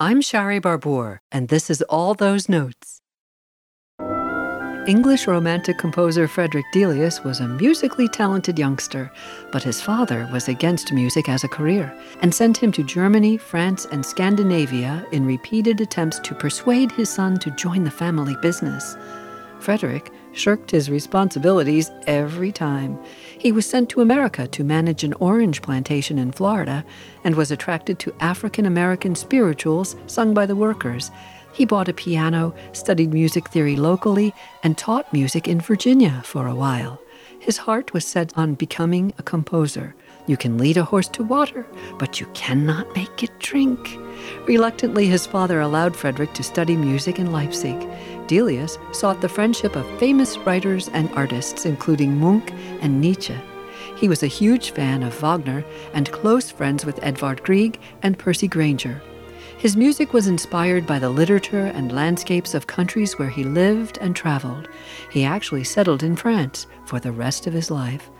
I'm Shari Barbour, and this is All Those Notes. English Romantic composer Frederick Delius was a musically talented youngster, but his father was against music as a career and sent him to Germany, France, and Scandinavia in repeated attempts to persuade his son to join the family business. Frederick shirked his responsibilities every time. He was sent to America to manage an orange plantation in Florida and was attracted to African American spirituals sung by the workers he bought a piano, studied music theory locally, and taught music in Virginia for a while. His heart was set on becoming a composer. You can lead a horse to water, but you cannot make it drink. Reluctantly, his father allowed Frederick to study music in Leipzig. Delius sought the friendship of famous writers and artists, including Munch and Nietzsche. He was a huge fan of Wagner and close friends with Edvard Grieg and Percy Grainger. His music was inspired by the literature and landscapes of countries where he lived and traveled. He actually settled in France for the rest of his life.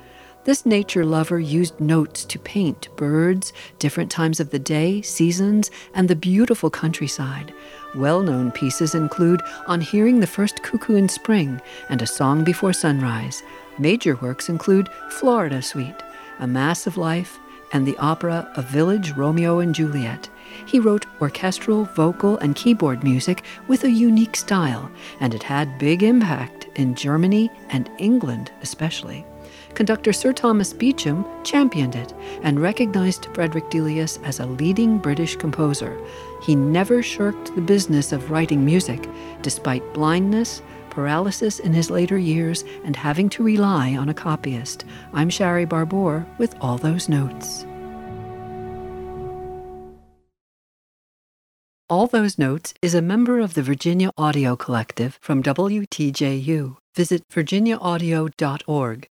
This nature lover used notes to paint birds, different times of the day, seasons, and the beautiful countryside. Well known pieces include On Hearing the First Cuckoo in Spring and A Song Before Sunrise. Major works include Florida Suite, A Mass of Life, and the opera A Village Romeo and Juliet. He wrote orchestral, vocal, and keyboard music with a unique style, and it had big impact in Germany and England especially. Conductor Sir Thomas Beecham championed it and recognized Frederick Delius as a leading British composer. He never shirked the business of writing music, despite blindness, paralysis in his later years, and having to rely on a copyist. I'm Shari Barbour with all those notes. All Those Notes is a member of the Virginia Audio Collective from WTJU. Visit virginiaaudio.org